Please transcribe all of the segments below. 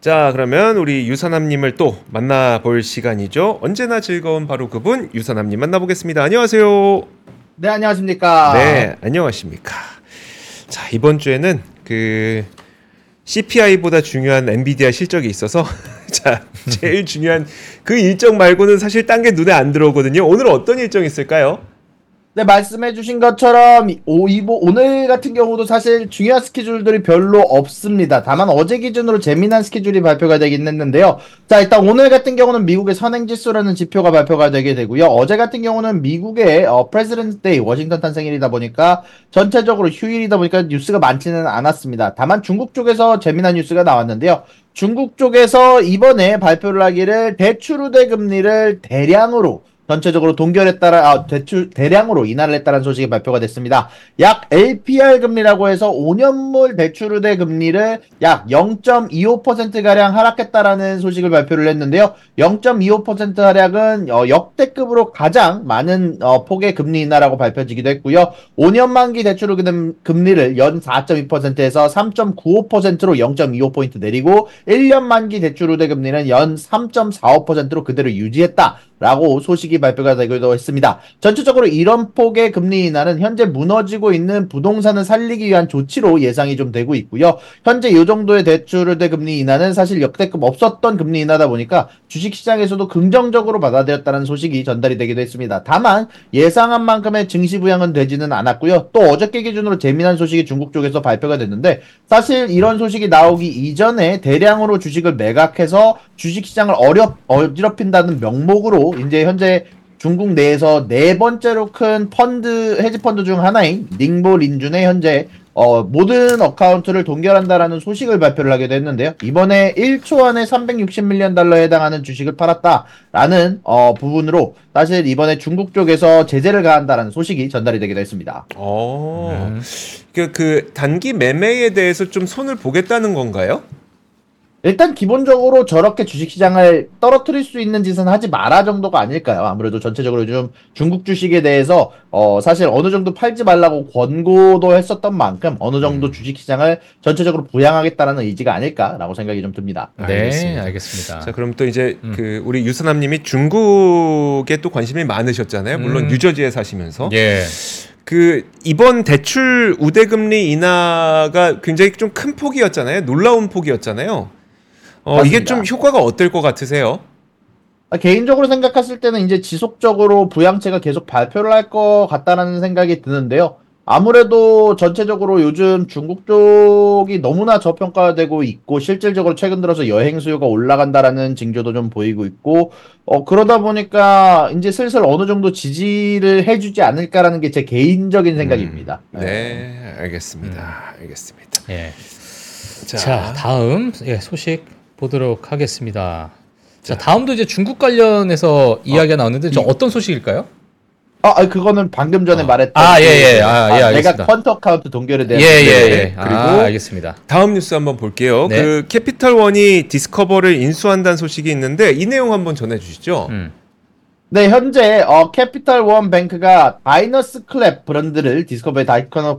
자, 그러면 우리 유선남님을 또 만나볼 시간이죠. 언제나 즐거운 바로 그분 유선남님 만나보겠습니다. 안녕하세요. 네, 안녕하십니까. 네, 안녕하십니까. 자, 이번 주에는 그 CPI보다 중요한 엔비디아 실적이 있어서 자, 제일 중요한 그 일정 말고는 사실 딴 게 눈에 안 들어오거든요. 오늘 어떤 일정이 있을까요? 네, 말씀해주신 것처럼 오, 이보, 오늘 같은 경우도 사실 중요한 스케줄들이 별로 없습니다. 다만 어제 기준으로 재미난 스케줄이 발표가 되긴 했는데요. 자, 일단 오늘 같은 경우는 미국의 선행지수라는 지표가 발표가 되게 되고요. 어제 같은 경우는 미국의 어, President Day, 워싱턴 탄생일이다 보니까 전체적으로 휴일이다 보니까 뉴스가 많지는 않았습니다. 다만 중국 쪽에서 재미난 뉴스가 나왔는데요. 중국 쪽에서 이번에 발표를 하기를 대출 우대 금리를 대량으로 전체적으로 동결에 따라 아, 대출 대량으로 인하를 했다는 소식이 발표가 됐습니다. 약 LPR 금리라고 해서 5년물 대출 우대 금리를 약 0.25% 가량 하락했다라는 소식을 발표를 했는데요. 0.25% 하락은 어, 역대급으로 가장 많은 어, 폭의 금리 인하라고 발표지기도 했고요. 5년 만기 대출 금리를 연 4.2%에서 3.95%로 0.25포인트 내리고 1년 만기 대출 우대 금리는 연 3.45%로 그대로 유지했다. 라고 소식이 발표가 되기도 했습니다. 전체적으로 이런 폭의 금리 인하는 현재 무너지고 있는 부동산을 살리기 위한 조치로 예상이 좀 되고 있고요. 현재 이 정도의 대출의 금리 인하는 사실 역대급 없었던 금리 인하다 보니까 주식시장에서도 긍정적으로 받아들였다는 소식이 전달이 되기도 했습니다. 다만 예상한 만큼의 증시 부양은 되지는 않았고요. 또 어저께 기준으로 재미난 소식이 중국 쪽에서 발표가 됐는데 사실 이런 소식이 나오기 이전에 대량으로 주식을 매각해서 주식시장을 어렵 어지럽힌다는 명목으로 이제 현재 중국 내에서 네 번째로 큰 펀드 헤지 펀드 중 하나인 닝보 린준의 현재 어, 모든 account를 동결한다라는 소식을 발표를 하게 됐는데요. 이번에 1초 안에 360million 달러에 해당하는 주식을 팔았다라는 어, 부분으로 사실 이번에 중국 쪽에서 제재를 가한다라는 소식이 전달이 되기도 했습니다. 어, 음. 그, 그 단기 매매에 대해서 좀 손을 보겠다는 건가요? 일단 기본적으로 저렇게 주식시장을 떨어뜨릴 수 있는 짓은 하지 마라 정도가 아닐까요? 아무래도 전체적으로 요즘 중국 주식에 대해서 어 사실 어느 정도 팔지 말라고 권고도 했었던 만큼 어느 정도 음. 주식시장을 전체적으로 부양하겠다는 의지가 아닐까라고 생각이 좀 듭니다. 네, 알겠습니다. 알겠습니다. 자, 그럼 또 이제 음. 그 우리 유선남님이 중국에 또 관심이 많으셨잖아요. 물론 음. 뉴저지에 사시면서. 예. 그 이번 대출 우대금리 인하가 굉장히 좀 큰 폭이었잖아요. 놀라운 폭이었잖아요. 어, 이게 좀 효과가 어떨 것 같으세요? 아, 개인적으로 생각했을 때는 이제 지속적으로 부양책을 계속 발표를 할 것 같다라는 생각이 드는데요. 아무래도 전체적으로 요즘 중국 쪽이 너무나 저평가되고 있고 실질적으로 최근 들어서 여행 수요가 올라간다라는 징조도 좀 보이고 있고 어 그러다 보니까 이제 슬슬 어느 정도 지지를 해주지 않을까라는 게 제 개인적인 생각입니다. 음, 네, 알겠습니다. 음. 알겠습니다. 예. 자, 자 다음 예, 소식 보도록 하겠습니다. 자, 다음도 이제 중국 관련해서 이야기가 어, 나왔는데 저 어떤 소식일까요? 아, 아, 그거는 방금 전에 어. 말했던 아, 예, 예. 아, 예, 아, 내가 펀드 account 동결에 대한 예, 예, 예. 그리고 아, 알겠습니다. 다음 뉴스 한번 볼게요. 네. 그 캐피털 원이 디스커버를 인수한다는 소식이 있는데 이 내용 한번 전해 주시죠. 음. 네, 현재 어, 캐피탈 원 뱅크가 다이너스 클럽 브랜드를 디스커버의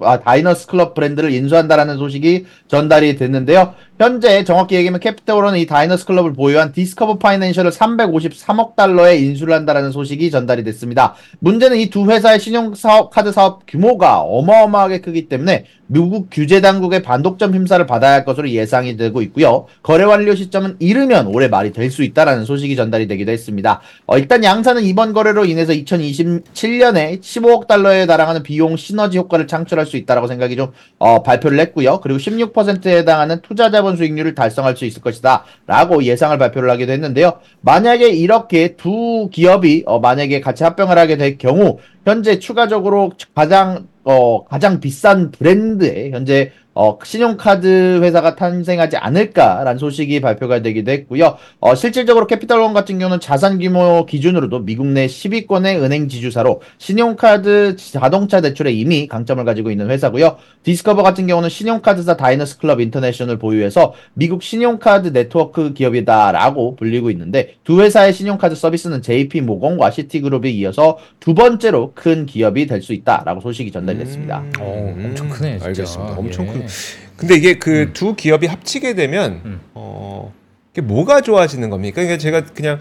아, 다이너스 클럽 브랜드를 인수한다라는 소식이 전달이 됐는데요. 현재 정확히 얘기하면 캐피탈 원은 이 다이너스 클럽을 보유한 디스커버 파이낸셜을 353억 달러에 인수를 한다라는 소식이 전달이 됐습니다. 문제는 이 두 회사의 신용 사업 카드 사업 규모가 어마어마하게 크기 때문에 미국 규제 당국의 반독점 심사를 받아야 할 것으로 예상이 되고 있고요. 거래 완료 시점은 이르면 올해 말이 될 수 있다라는 소식이 전달이 되기도 했습니다. 어, 일단 양사는 이번 거래로 인해서 2027년에 15억 달러에 달하는 비용 시너지 효과를 창출할 수 있다라고 생각이 좀 어, 발표를 했고요. 그리고 16%에 해당하는 투자자분 원 수익률을 달성할 수 있을 것이다. 라고 예상을 발표를 하기도 했는데요. 만약에 이렇게 두 기업이 어, 만약에 같이 합병을 하게 될 경우 현재 추가적으로 가장 어, 가장 비싼 브랜드에 현재 어, 신용카드 회사가 탄생하지 않을까라는 소식이 발표가 되기도 했고요. 어, 실질적으로 캐피탈원 같은 경우는 자산 규모 기준으로도 미국 내 10위권의 은행 지주사로 신용카드 자동차 대출에 이미 강점을 가지고 있는 회사고요. 디스커버 같은 경우는 신용카드사 다이너스 클럽 인터내셔널 보유해서 미국 신용카드 네트워크 기업이다라고 불리고 있는데 두 회사의 신용카드 서비스는 JP 모건과 시티그룹에 이어서 두 번째로 큰 기업이 될 수 있다라고 소식이 전달됐습니다. 음, 오, 엄청 크네, 진짜. 알겠습니다. 엄청 예. 큰. 근데 이게 그 두 음. 기업이 합치게 되면 음. 어 그게 뭐가 좋아지는 겁니까? 그러니까 제가 그냥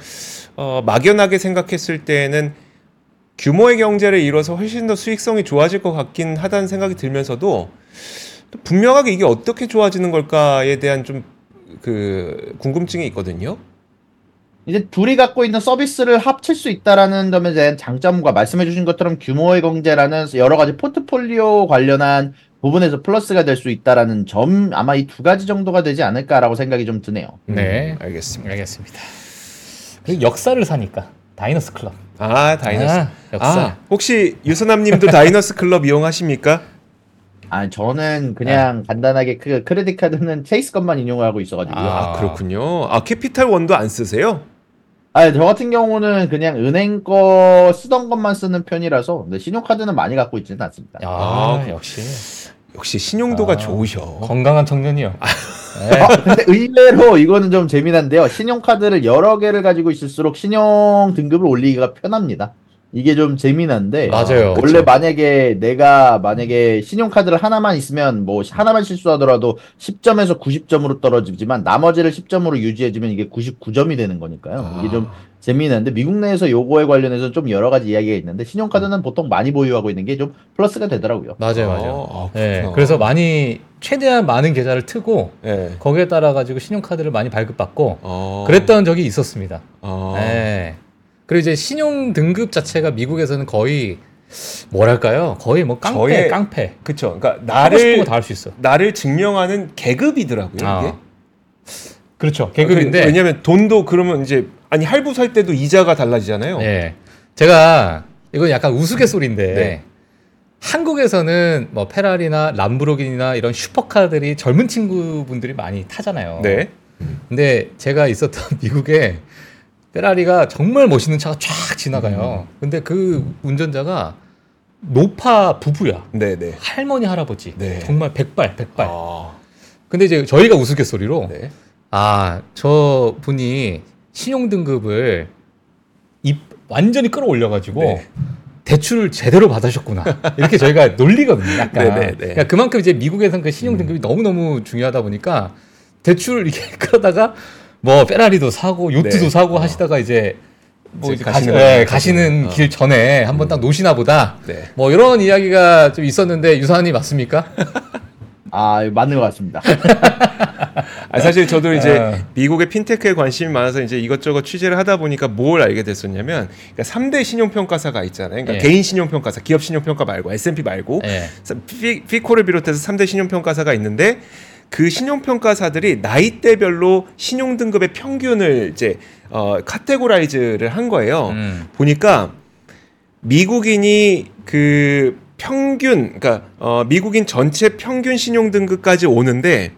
어, 막연하게 생각했을 때는 규모의 경제를 이뤄서 훨씬 더 수익성이 좋아질 것 같긴 하다는 생각이 들면서도 또 분명하게 이게 어떻게 좋아지는 걸까에 대한 좀 그 궁금증이 있거든요. 이제 둘이 갖고 있는 서비스를 합칠 수 있다라는 점에 대한 장점과 말씀해 주신 것처럼 규모의 경제라는 여러 가지 포트폴리오 관련한 부분에서 플러스가 될 수 있다라는 점 아마 이 두 가지 정도가 되지 않을까라고 생각이 좀 드네요. 네. 음, 알겠습니다. 알겠습니다. 그리고 역사를 사니까 다이너스 클럽. 아 다이너스. 아, 역사. 아, 혹시 유사남님도 다이너스 클럽 이용하십니까? 아 저는 그냥 간단하게 그 credit card는 체이스 것만 이용을 하고 있어가지고요. 아, 아. 그렇군요. 아 캐피탈 원도 안 쓰세요? 아, 저 같은 경우는 그냥 은행 거 쓰던 것만 쓰는 편이라서 근데 신용카드는 많이 갖고 있지는 않습니다. 야, 아, 역시 역시 신용도가 아, 좋으셔. 건강한 청년이요. 네. 아, 근데 의외로 이거는 좀 재미난데요. 신용카드를 여러 개를 가지고 있을수록 신용 등급을 올리기가 편합니다. 이게 좀 재미난데 맞아요. 원래 그쵸. 만약에 내가 만약에 신용카드를 하나만 있으면 뭐 하나만 실수하더라도 10점에서 90점으로 떨어지지만 나머지를 10점으로 유지해주면 이게 99점이 되는 거니까요. 이게 좀 재미있는데 미국 내에서 요거에 관련해서 좀 여러 가지 이야기가 있는데 신용카드는 보통 많이 보유하고 있는 게 좀 플러스가 되더라고요. 맞아요, 맞아요. 어, 아, 네. 그래서 많이 최대한 많은 계좌를 트고 네. 거기에 따라 가지고 신용카드를 많이 발급받고 어. 그랬던 적이 있었습니다. 어. 네. 그리고 이제 신용 등급 자체가 미국에서는 거의 뭐랄까요? 거의 뭐 깡패, 저의- 깡패. 그쵸. 그러니까 나를 거다할 수 있어. 나를 증명하는 계급이더라고요. 이게. 아. 그렇죠. 계급인데. 그- 왜냐면 돈도 그러면 이제 아니 할부 살 때도 이자가 달라지잖아요. 예. 제가 이건 약간 우스갯소리인데 네. 한국에서는 뭐 페라리나 람브로기니나 이런 슈퍼카들이 젊은 친구분들이 많이 타잖아요. 네. 근데 제가 있었던 미국에 페라리가 정말 멋있는 차가 쫙 지나가요. 근데 그 운전자가 노파 부부야. 네, 네. 할머니 할아버지. 네. 정말 백발 백발. 아. 근데 이제 저희가 우스갯소리로 네. 아, 저 분이 신용 등급을 입 완전히 끌어올려가지고 네. 대출을 제대로 받으셨구나. 이렇게 저희가 놀리거든요. 약간. 네, 네, 네. 그러니까 그만큼 이제 미국에서는 그 신용 등급이 너무 너무 중요하다 보니까 대출을 이렇게 끌어다가 뭐 페라리도 사고 요트도 네. 사고 어. 하시다가 이제 뭐 이제 가시는 가시, 네. 가시는 어. 길 전에 한번 딱 노시나 보다. 네. 뭐 이런 이야기가 좀 있었는데 유사한이 맞습니까? 아, 맞는 것 같습니다. 아, 사실 저도 이제 아. 미국의 핀테크에 관심이 많아서 이제 이것저것 취재를 하다 보니까 뭘 알게 됐었냐면 그러니까 3대 신용평가사가 있잖아요. 그러니까 예. 개인 신용평가사, 기업 신용평가 말고 S&P 말고 예. 피, FICO를 비롯해서 3대 신용평가사가 있는데 그 신용평가사들이 나이대별로 신용 등급의 평균을 이제 어, categorize를 한 거예요. 음. 보니까 미국인이 그 평균, 그러니까 어, 미국인 전체 평균 신용 등급까지 오는데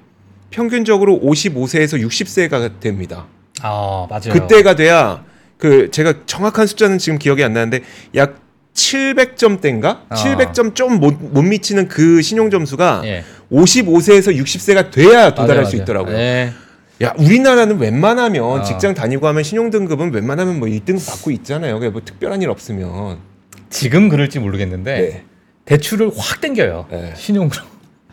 평균적으로 55세에서 60세가 됩니다. 아, 맞아요. 그때가 돼야 그 제가 정확한 숫자는 지금 기억이 안 나는데 약 700점대인가? 아. 700점 좀 못 못 미치는 그 신용 점수가 예. 55세에서 60세가 돼야 도달할 맞아요, 수 맞아요. 있더라고요. 예. 야, 우리나라는 웬만하면 아. 직장 다니고 하면 신용 등급은 웬만하면 뭐 1등 받고 있잖아요. 그게 뭐 특별한 일 없으면. 지금 그럴지 모르겠는데 네. 대출을 확 땡겨요. 네. 신용으로.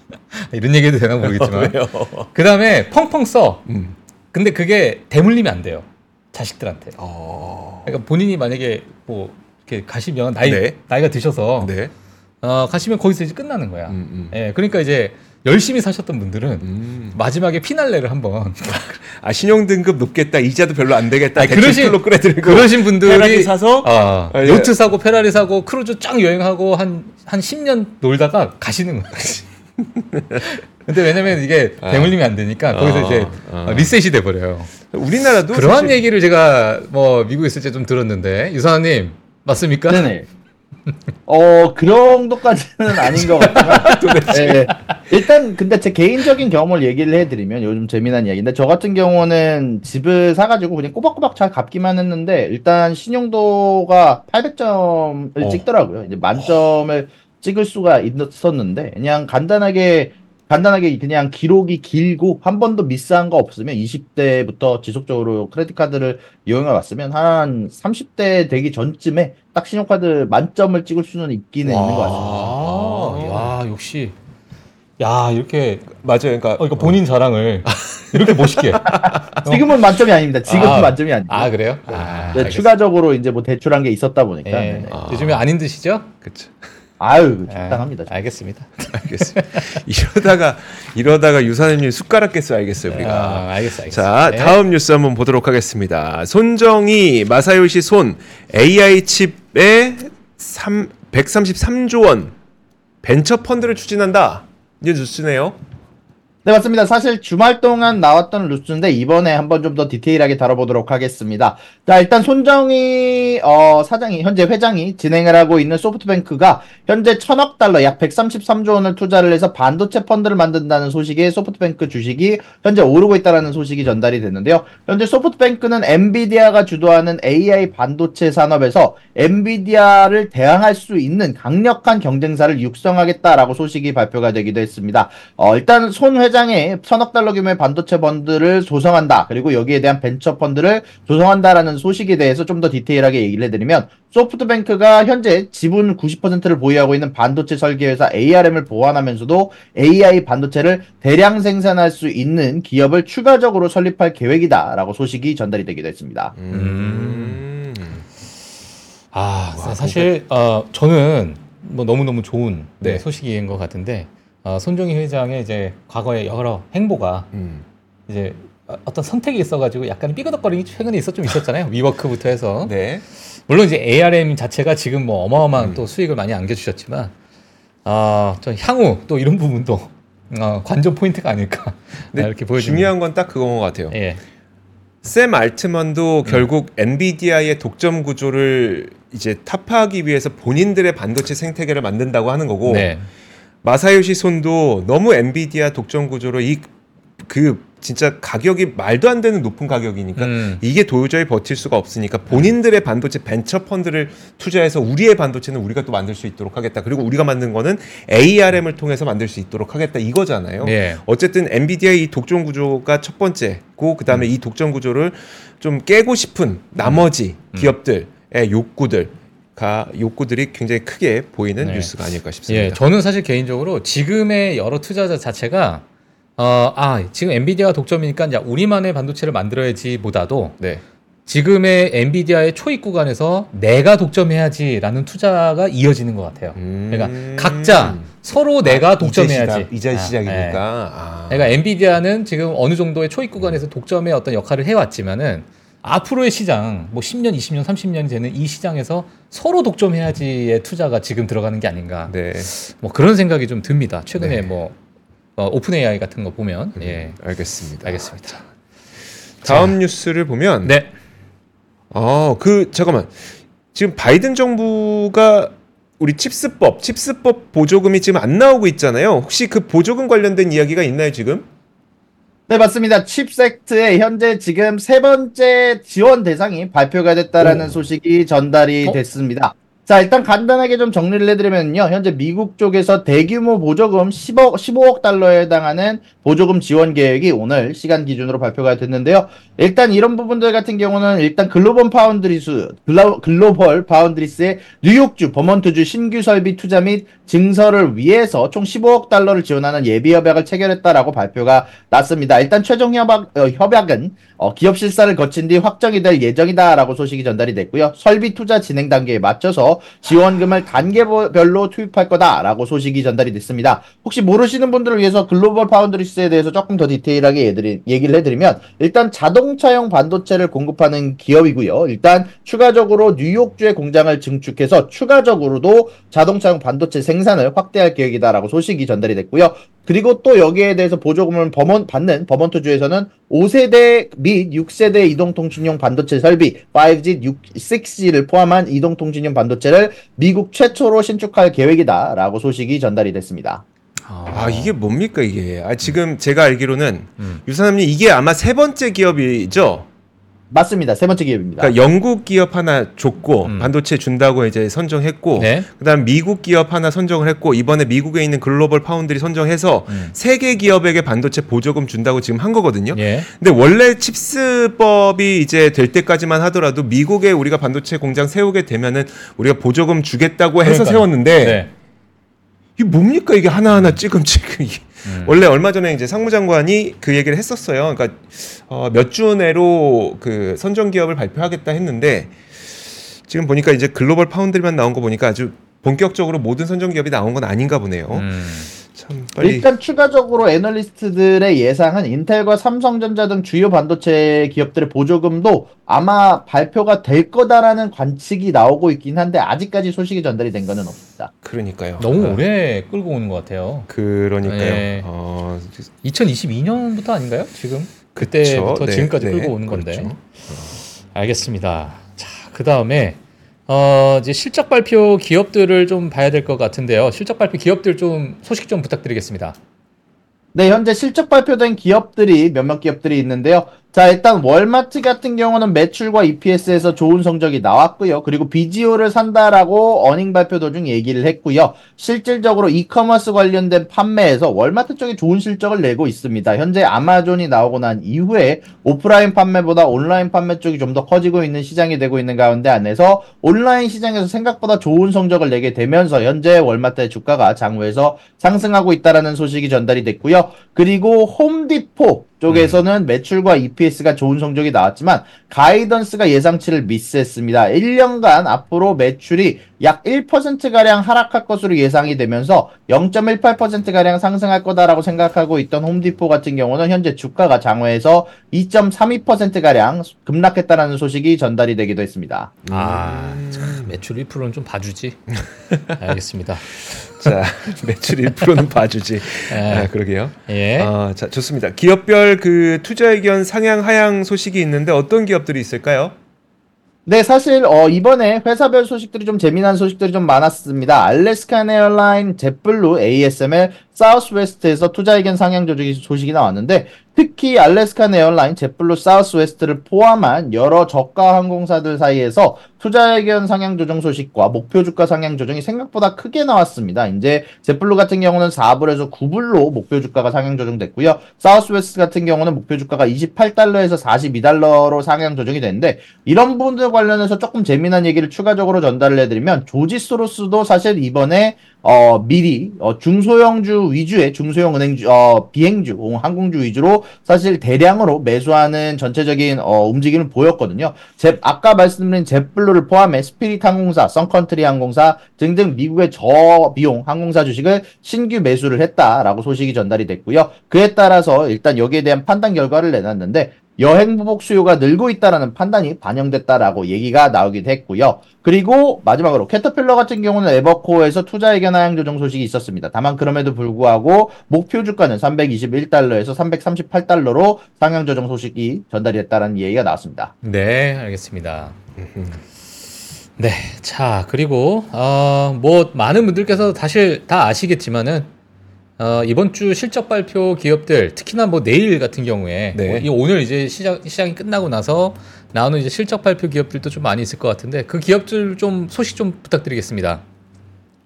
이런 얘기도 되나 모르겠지만. 왜요? 그 다음에 펑펑 써. 음. 근데 그게 대물림이 안 돼요. 자식들한테. 어. 그러니까 본인이 만약에 뭐 이렇게 가시면 나이 네. 나이가 드셔서 네. 어, 가시면 거기서 이제 끝나는 거야. 음, 음. 예, 그러니까 이제 열심히 사셨던 분들은 음. 마지막에 피날레를 한번 아, 신용 등급 높겠다. 이자도 별로 안 되겠다. 아니, 대출로 끌어들이고 그러신 분들이 페라리 사서 어, 아, 예. 요트 사고 페라리 사고 크루즈 쫙 여행하고 한 한 10년 놀다가 가시는 거야. 근데 왜냐면 이게 아. 대물림이 안 되니까 거기서 아, 이제 아. 리셋이 돼 버려요. 우리나라도 그러한 사실- 얘기를 제가 뭐 미국에 있을 때 좀 들었는데 유사님 맞습니까? 네네. 어, 그 정도까지는 아닌 것 같지만. 예, 예. 일단, 근데 제 개인적인 경험을 얘기를 해드리면 요즘 재미난 이야기인데, 저 같은 경우는 집을 사가지고 그냥 꼬박꼬박 잘 갚기만 했는데, 일단 신용도가 800점을 어. 찍더라고요. 이제 만점을 찍을 수가 있었는데, 그냥 간단하게, 간단하게 그냥 기록이 길고, 한 번도 미스한 거 없으면 20대부터 지속적으로 크레딧 카드를 이용해 왔으면, 한 30대 되기 전쯤에 딱 신용카드 만점을 찍을 수는 있기는 있는 것 같습니다. 아, 야 역시 야 이렇게 맞아요. 그러니까 어, 이거 본인 자랑을 이렇게 멋있게. 지금은 만점이 아닙니다. 지금은 아, 만점이 아니고. 아 그래요? 아, 네. 추가적으로 이제 뭐 대출한 게 있었다 보니까. 예. 네네. 아. 요즘에 안 힘드시죠? 그렇죠. 아유, 적당합니다. 아, 알겠습니다. 알겠습니다. 이러다가 이러다가 유사님님 숟가락 개수 알겠어요 우리가. 아, 알겠어, 알겠어. 자 네. 다음 뉴스 한번 보도록 하겠습니다. 손정이 마사요시 손 AI 칩에 3, 133조 원 벤처 펀드를 추진한다. 이제 뉴스네요. 네, 맞습니다. 사실 주말 동안 나왔던 루스인데 이번에 한번 좀 더 디테일하게 다뤄보도록 하겠습니다. 자, 일단 손정의 어, 사장이 현재 회장이 진행을 하고 있는 소프트뱅크가 현재 천억 달러 약 133조 원을 투자를 해서 반도체 펀드를 만든다는 소식에 소프트뱅크 주식이 현재 오르고 있다는 소식이 전달이 됐는데요. 현재 소프트뱅크는 엔비디아가 주도하는 AI 반도체 산업에서 엔비디아를 대항할 수 있는 강력한 경쟁사를 육성하겠다라고 소식이 발표가 되기도 했습니다. 어, 일단 손 회장 의 천억 달러 규모의 반도체 펀드를 조성한다. 그리고 여기에 대한 벤처 펀드를 조성한다라는 소식에 대해서 좀 더 디테일하게 얘기를 해드리면 소프트뱅크가 현재 지분 90%를 보유하고 있는 반도체 설계회사 ARM을 보완하면서도 AI 반도체를 대량 생산할 수 있는 기업을 추가적으로 설립할 계획이다라고 소식이 전달이 되기도 했습니다. 음. 아, 사- 사실 어, 저는 뭐 너무 너무 좋은 네, 네. 소식인 것 같은데 어, 손정희 회장의 이제 과거의 여러 행보가 음. 이제 어- 어떤 선택이 있어가지고 약간 삐그덕거림이 최근에 있었 좀 있었잖아요. 위워크부터 해서 네. 물론 이제 ARM 자체가 지금 뭐 어마어마한 음. 또 수익을 많이 안겨주셨지만 아저 향후 또 이런 부분도 어, 관전 포인트가 아닐까 이렇게 보여집니다. 중요한 건 딱 그건 것 같아요. 예. 샘 알트만도 음. 결국 엔비디아의 독점 구조를 이제 타파하기 위해서 본인들의 반도체 생태계를 만든다고 하는 거고 네. 마사요시 손도 너무 엔비디아 독점 구조로 이 그 진짜 가격이 말도 안 되는 높은 가격이니까 음. 이게 도저히 버틸 수가 없으니까 본인들의 반도체 벤처 펀드를 투자해서 우리의 반도체는 우리가 또 만들 수 있도록 하겠다. 그리고 우리가 만든 거는 ARM을 통해서 만들 수 있도록 하겠다 이거잖아요. 네. 어쨌든 엔비디아의 이 독점 구조가 첫 번째고 그다음에 음. 이 독점 구조를 좀 깨고 싶은 나머지 음. 기업들의 욕구들 가 욕구들이 굉장히 크게 보이는 네. 뉴스가 아닐까 싶습니다. 예, 저는 사실 개인적으로 지금의 여러 투자자 자체가 어, 아, 지금 엔비디아가 독점이니까 이제 우리만의 반도체를 만들어야지보다도 네. 지금의 엔비디아의 초입 구간에서 내가 독점해야지라는 투자가 이어지는 것 같아요. 음. 그러니까 각자 서로 내가 독점해야지. 이제, 아, 시작 이니까. 예. 아. 그러니까 엔비디아는 지금 어느 정도의 초입 구간에서 독점의 어떤 역할을 해왔지만은 앞으로의 시장, 뭐 10년, 20년, 30년이 되는 이 시장에서 서로 독점해야지의 투자가 지금 들어가는 게 아닌가. 네. 뭐 그런 생각이 좀 듭니다. 최근에 네. 뭐 어, 오픈 AI 같은 거 보면 예 알겠습니다. 알겠습니다. 다음 뉴스를 보면 네. 어, 그 잠깐만. 지금 바이든 정부가 우리 칩스법, 칩스법 보조금이 지금 안 나오고 있잖아요. 혹시 그 보조금 관련된 이야기가 있나요, 지금? 네, 맞습니다. 칩섹트의 현재 지금 세 번째 지원 대상이 발표가 됐다라는 오. 소식이 전달이 어? 됐습니다. 자, 일단 간단하게 좀 정리를 해드리면요. 현재 미국 쪽에서 대규모 보조금 10억, 15억 달러에 해당하는 보조금 지원 계획이 오늘 시간 기준으로 발표가 됐는데요. 일단 이런 부분들 같은 경우는 일단 글로벌 파운드리스, 글로, 글로벌 파운드리스의 뉴욕주, 버먼트주 신규 설비 투자 및 증설을 위해서 총 15억 달러를 지원하는 예비 협약을 체결했다라고 발표가 났습니다. 일단 최종 협약, 어, 협약은 어, 기업 실사를 거친 뒤 확정이 될 예정이다라고 소식이 전달이 됐고요. 설비 투자 진행 단계에 맞춰서 지원금을 단계별로 투입할 거다라고 소식이 전달이 됐습니다. 혹시 모르시는 분들을 위해서 글로벌 파운드리스에 대해서 조금 더 디테일하게 얘기를 해드리면 일단 자동차용 반도체를 공급하는 기업이고요. 일단 추가적으로 뉴욕주의 공장을 증축해서 추가적으로도 자동차용 반도체 생산을 확대할 계획이다라고 소식이 전달이 됐고요. 그리고 또 여기에 대해서 보조금을 버먼, 받는 버먼트주에서는 5세대 및 6세대 이동통신용 반도체 설비 5G, 6, 6G를 포함한 이동통신용 반도체를 미국 최초로 신축할 계획이다라고 소식이 전달이 됐습니다. 아, 이게 뭡니까, 이게? 아, 지금 제가 알기로는 음. 유사남님 이게 아마 세 번째 기업이죠? 맞습니다. 세 번째 기업입니다. 그러니까 영국 기업 하나 줬고 음. 반도체 준다고 이제 선정했고 네. 그다음 미국 기업 하나 선정을 했고 이번에 미국에 있는 글로벌 파운드리 선정해서 음. 세계 기업에게 반도체 보조금 준다고 지금 한 거거든요. 예. 근데 원래 칩스법이 이제 될 때까지만 하더라도 미국에 우리가 반도체 공장 세우게 되면은 우리가 보조금 주겠다고 해서 그러니까요. 세웠는데 네. 이 뭡니까 이게 하나하나 찌금찌금 이게. 음. 원래 얼마 전에 이제 상무장관이 그 얘기를 했었어요. 그러니까 어, 몇 주 내로 그 선정 기업을 발표하겠다 했는데 지금 보니까 이제 글로벌 파운드리만 나온 거 보니까 아주 본격적으로 모든 선정 기업이 나온 건 아닌가 보네요. 음. 참 빨리 일단 추가적으로 애널리스트들의 예상은 인텔과 삼성전자 등 주요 반도체 기업들의 보조금도 아마 발표가 될 거다라는 관측이 나오고 있긴 한데 아직까지 소식이 전달이 된 거는 없습니다. 그러니까요. 너무 아. 오래 끌고 오는 것 같아요. 그러니까요. 네. 어... 2022년부터 아닌가요? 지금 그때부터 네, 지금까지 네, 끌고 오는 건데. 그렇죠. 알겠습니다. 자, 그 다음에 어, 이제 실적 발표 기업들을 좀 봐야 될 것 같은데요. 실적 발표 기업들 좀 소식 좀 부탁드리겠습니다. 네, 현재 실적 발표된 기업들이 몇몇 기업들이 있는데요. 자, 일단 월마트 같은 경우는 매출과 EPS에서 좋은 성적이 나왔고요. 그리고 비지오를 산다라고 earning 발표 도중 얘기를 했고요. 실질적으로 이커머스 관련된 판매에서 월마트 쪽이 좋은 실적을 내고 있습니다. 현재 아마존이 나오고 난 이후에 오프라인 판매보다 온라인 판매 쪽이 좀 더 커지고 있는 시장이 되고 있는 가운데 안에서 온라인 시장에서 생각보다 좋은 성적을 내게 되면서 현재 월마트의 주가가 장외에서 상승하고 있다라는 소식이 전달이 됐고요. 그리고 홈디포 쪽에서는 음. 매출과 EPS가 좋은 성적이 나왔지만 가이던스가 예상치를 미스했습니다. 1년간 앞으로 매출이 약 1%가량 하락할 것으로 예상이 되면서 0.18%가량 상승할 거다라고 생각하고 있던 홈디포 같은 경우는 현재 주가가 장외에서 2.32%가량 급락했다는 소식이 전달이 되기도 했습니다. 아, 참, 매출 1%는 좀 봐주지. 알겠습니다. 자, 매출 1%는 봐주지. 예. 아, 그러게요. 예. 어, 자, 좋습니다. 기업별 그 투자 의견 상향 하향 소식이 있는데 어떤 기업들이 있을까요? 네, 사실 어, 이번에 회사별 소식들이 좀 재미난 소식들이 좀 많았습니다. 알래스칸 에어라인, 제플루, ASML, 사우스웨스트에서 투자 의견 상향 조정이 소식이 나왔는데 특히 알래스칸 에어라인, 젯블루, 사우스웨스트를 포함한 여러 저가 항공사들 사이에서 투자 의견 상향 조정 소식과 목표 주가 상향 조정이 생각보다 크게 나왔습니다. 이제 젯블루 같은 경우는 4불에서 9불로 목표 주가가 상향 조정됐고요. 사우스웨스트 같은 경우는 목표 주가가 28달러에서 42달러로 상향 조정이 됐는데 이런 부분들 관련해서 조금 재미난 얘기를 추가적으로 전달을 해드리면 조지 소로스도 사실 이번에 어, 미리 어, 중소형주 위주의 중소형 은행주 어, 비행주 항공주 위주로 사실 대량으로 매수하는 전체적인 어, 움직임을 보였거든요. 제, 아까 말씀드린 젯블루를 포함해 스피릿 항공사, 선컨트리 항공사 등등 미국의 저비용 항공사 주식을 신규 매수를 했다라고 소식이 전달이 됐고요. 그에 따라서 일단 여기에 대한 판단 결과를 내놨는데 여행 보복 수요가 늘고 있다라는 판단이 반영됐다라고 얘기가 나오기도 했고요. 그리고 마지막으로 캐터필러 같은 경우는 에버코어에서 투자 의견 하향 조정 소식이 있었습니다. 다만 그럼에도 불구하고 목표 주가는 321달러에서 338달러로 상향 조정 소식이 전달이 됐다는 얘기가 나왔습니다. 네, 알겠습니다. 네, 자 그리고 어, 뭐 많은 분들께서 사실 다 아시겠지만은 어, 이번 주 실적 발표 기업들 특히나 뭐 내일 같은 경우에 네. 뭐 오늘 이제 시장 시장이 끝나고 나서 나오는 이제 실적 발표 기업들도 좀 많이 있을 것 같은데 그 기업들 좀 소식 좀 부탁드리겠습니다.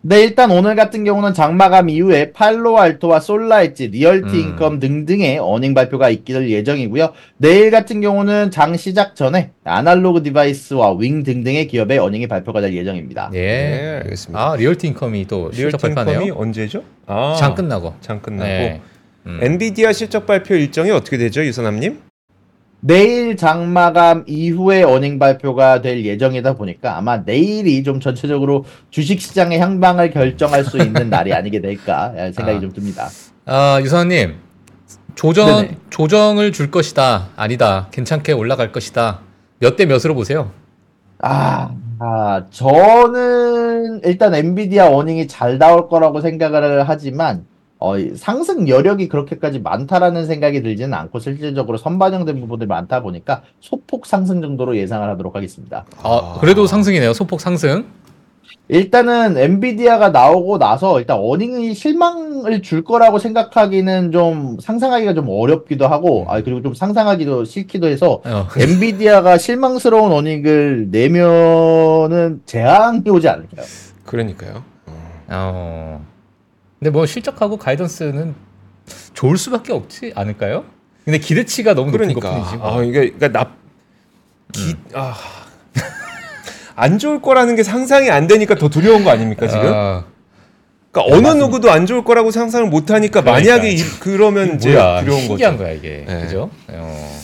네, 일단 오늘 같은 경우는 장마감 이후에 팔로알토와 솔라엣지, 리얼티 음. 인컴 등등의 earning 발표가 있기를 예정이고요. 내일 같은 경우는 장 시작 전에 아날로그 디바이스와 윙 등등의 기업의 earning이 발표가 될 예정입니다. 예, 네, 알겠습니다. 아, 리얼티 인컴이 또 실적 발표하네요. 리얼티 인컴이 언제죠? 아, 장 끝나고. 장 끝나고. 네. 음. 엔비디아 실적 발표 일정이 어떻게 되죠, 유사남님? 내일 장마감 이후에 earning 발표가 될 예정이다 보니까 아마 내일이 좀 전체적으로 주식시장의 향방을 결정할 수 있는 날이 아니게 될까 생각이 아. 좀 듭니다. 아, 유사남님 조정 네네. 조정을 줄 것이다 아니다 괜찮게 올라갈 것이다 몇 대 몇으로 보세요? 아, 아 저는 일단 엔비디아 어닝이 잘 나올 거라고 생각을 하지만 어, 상승 여력이 그렇게까지 많다라는 생각이 들지는 않고 실질적으로 선반영된 부분들이 많다 보니까 소폭 상승 정도로 예상을 하도록 하겠습니다. 아, 그래도 상승이네요. 소폭 상승. 일단은 엔비디아가 나오고 나서 일단 어닝이 실망을 줄 거라고 생각하기는 좀 상상하기가 좀 어렵기도 하고 아 그리고 좀 상상하기도 싫기도 해서 어. 엔비디아가 실망스러운 어닝을 내면은 재앙이 오지 않을까요? 그러니까요. 어. 근데 뭐 실적하고 가이던스는 좋을 수밖에 없지 않을까요? 근데 기대치가 너무 그러니까. 높은 것뿐이지. 뭐. 아 이게 그러니까 나 기, 음. 아. 안 좋을 거라는 게 상상이 안 되니까 더 두려운 거 아닙니까 지금? 아, 그러니까 어느 누구도 안 좋을 거라고 상상을 못 하니까 그러니까. 만약에 이, 그러면 이제 뭐야 두려운 신기한 거죠. 거야 이게 네. 그죠? 어.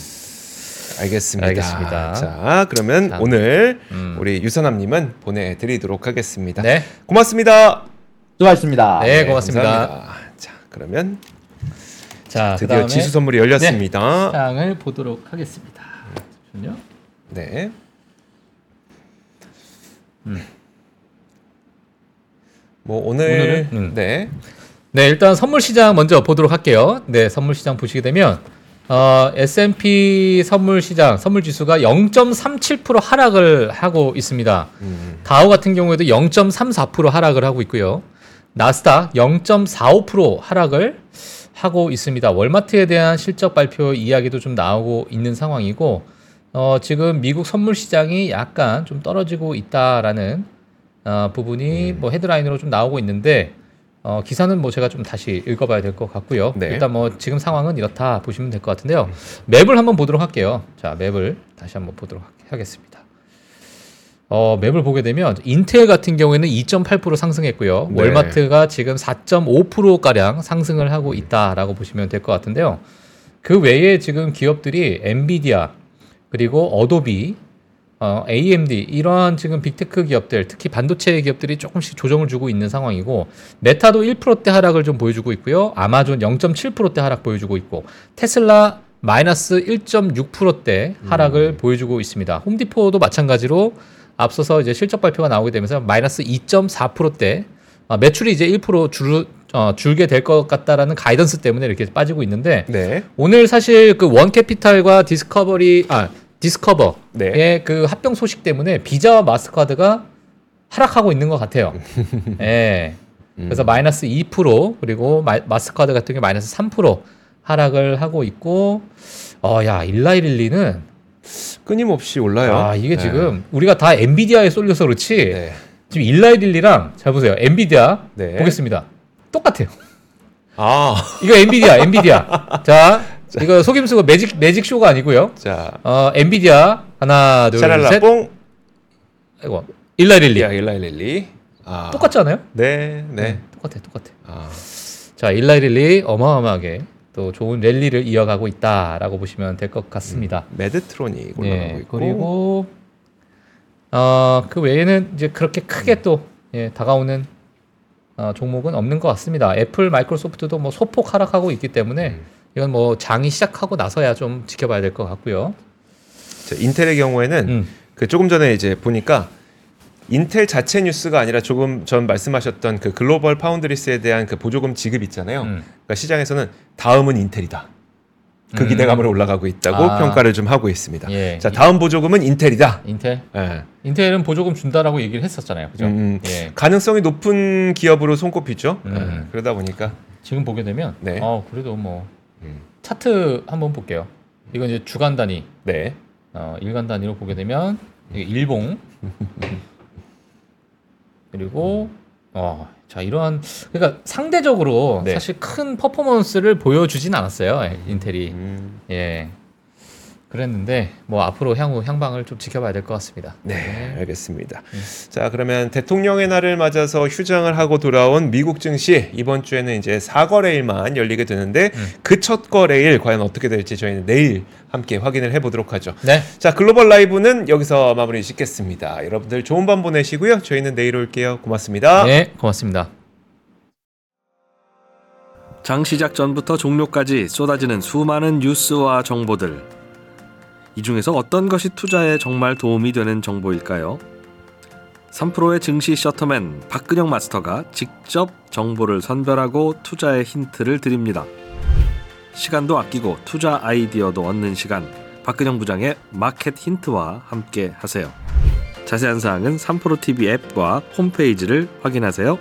알겠습니다. 알겠습니다. 자, 그러면 다음. 오늘 음. 우리 유선남님은 보내드리도록 하겠습니다. 네, 고맙습니다. 수고하셨습니다. 네, 고맙습니다. 감사합니다. 자, 그러면 자 드디어 그다음에 지수 선물이 열렸습니다. 시장을 보도록 하겠습니다. 잠시만요. 네. 뭐 오늘 오늘은? 음. 네. 네, 일단 선물 시장 먼저 보도록 할게요. 네, 선물 시장 보시게 되면 어, S&P 선물 시장 선물 지수가 0.37% 하락을 하고 있습니다. 음, 다우 같은 경우에도 0.34% 하락을 하고 있고요. 나스닥 0.45% 하락을 하고 있습니다. 월마트에 대한 실적 발표 이야기도 좀 나오고 있는 상황이고 어, 지금 미국 선물 시장이 약간 좀 떨어지고 있다라는 어, 부분이 뭐 헤드라인으로 좀 나오고 있는데 어, 기사는 뭐 제가 좀 다시 읽어봐야 될 것 같고요. 네. 일단 뭐 지금 상황은 이렇다 보시면 될 것 같은데요. 맵을 한번 보도록 할게요. 자, 맵을 다시 한번 보도록 하- 하겠습니다. 어, map을 보게 되면 인텔 같은 경우에는 2.8% 상승했고요. 네. 월마트가 지금 4.5% 가량 상승을 하고 있다라고 보시면 될 것 같은데요. 그 외에 지금 기업들이 엔비디아 그리고 어도비, 어, AMD 이러한 지금 big tech 기업들, 특히 반도체 기업들이 조금씩 조정을 주고 있는 상황이고 메타도 1%대 하락을 좀 보여주고 있고요. 아마존 0.7%대 하락 보여주고 있고 테슬라 마이너스 1.6%대 하락을 보여주고 있습니다. 홈디포도 마찬가지로 앞서서 이제 실적 발표가 나오게 되면서 마이너스 2.4%대 아, 매출이 이제 1% 줄, 어, 줄게 될 것 같다라는 guidance 때문에 이렇게 빠지고 있는데 네. 오늘 사실 그 원캐피탈과 디스커버리 아 디스커버의 네. 그 합병 소식 때문에 비자와 마스터카드가 하락하고 있는 것 같아요. 예. 그래서 마이너스 2% 그리고 마, 마스터카드 같은 경우 마이너스 3% 하락을 하고 있고 어야 일라이릴리는 끊임없이 올라요. 아 이게 네. 지금 우리가 다 엔비디아에 쏠려서 그렇지 네. 지금 일라이릴리랑 잘 보세요 엔비디아 네. 보겠습니다 똑같아요. 아. 이거 엔비디아 엔비디아 자 이거 속임수가 매직 매직 쇼가 아니고요. 자. 어 엔비디아 하나 둘 샤랄라 셋. 뽕. 아이고 일라릴리 야, 일라일릴리. 아. 똑같지 않아요? 네. 네. 똑같아 똑같아. 아. 자 일라이 릴리 어마어마하게 또 좋은 랠리를 이어가고 있다라고 보시면 될 것 같습니다. 메드트로닉 올라가고 네 있고. 그리고 어 그 외에는 이제 그렇게 크게 또 예, 다가오는 어, 종목은 없는 것 같습니다. 애플, 마이크로소프트도 뭐 소폭 하락하고 있기 때문에 음. 이건 뭐 장이 시작하고 나서야 좀 지켜봐야 될 것 같고요. 자, 인텔의 경우에는 음. 그 조금 전에 이제 보니까 인텔 자체 뉴스가 아니라 조금 전 말씀하셨던 그 글로벌 파운드리스에 대한 그 보조금 지급 있잖아요. 음. 그러니까 시장에서는 다음은 인텔이다. 그 음. 기대감으로 올라가고 있다고 아. 평가를 좀 하고 있습니다. 예. 자, 다음 보조금은 인텔이다. 인텔 예. 인텔은 보조금 준다라고 얘기를 했었잖아요. 그죠? 음, 예. 가능성이 높은 기업으로 손꼽히죠. 음. 예. 그러다 보니까 지금 보게 되면 네. 어 그래도 뭐 음. 차트 한번 볼게요. 이건 이제 주간 단위, 네. 어, 일간 단위로 보게 되면 일봉 그리고 어, 자 이러한 그러니까 상대적으로 네. 사실 큰 퍼포먼스를 보여주진 않았어요 예, 인텔이. 음, 예 그랬는데 뭐 앞으로 향후 향방을 좀 지켜봐야 될 것 같습니다. 네, 알겠습니다. 음. 자, 그러면 대통령의 날을 맞아서 휴장을 하고 돌아온 미국 증시 이번 주에는 이제 4거래일만 열리게 되는데 음. 그첫 거래일 과연 어떻게 될지 저희는 내일 함께 확인을 해 보도록 하죠. 네, 자, 글로벌 라이브는 여기서 마무리 짓겠습니다. 여러분들 좋은 밤 보내시고요. 저희는 내일 올게요. 고맙습니다. 네 고맙습니다. 장 시작 전부터 종료까지 쏟아지는 수많은 뉴스와 정보들. 이 중에서 어떤 것이 투자에 정말 도움이 되는 정보일까요? 3프로의 증시 셔터맨 박근영 마스터가 직접 정보를 선별하고 투자의 힌트를 드립니다. 시간도 아끼고 투자 아이디어도 얻는 시간. 박근영 부장의 마켓 힌트와 함께 하세요. 자세한 사항은 3프로 TV 앱과 홈페이지를 확인하세요.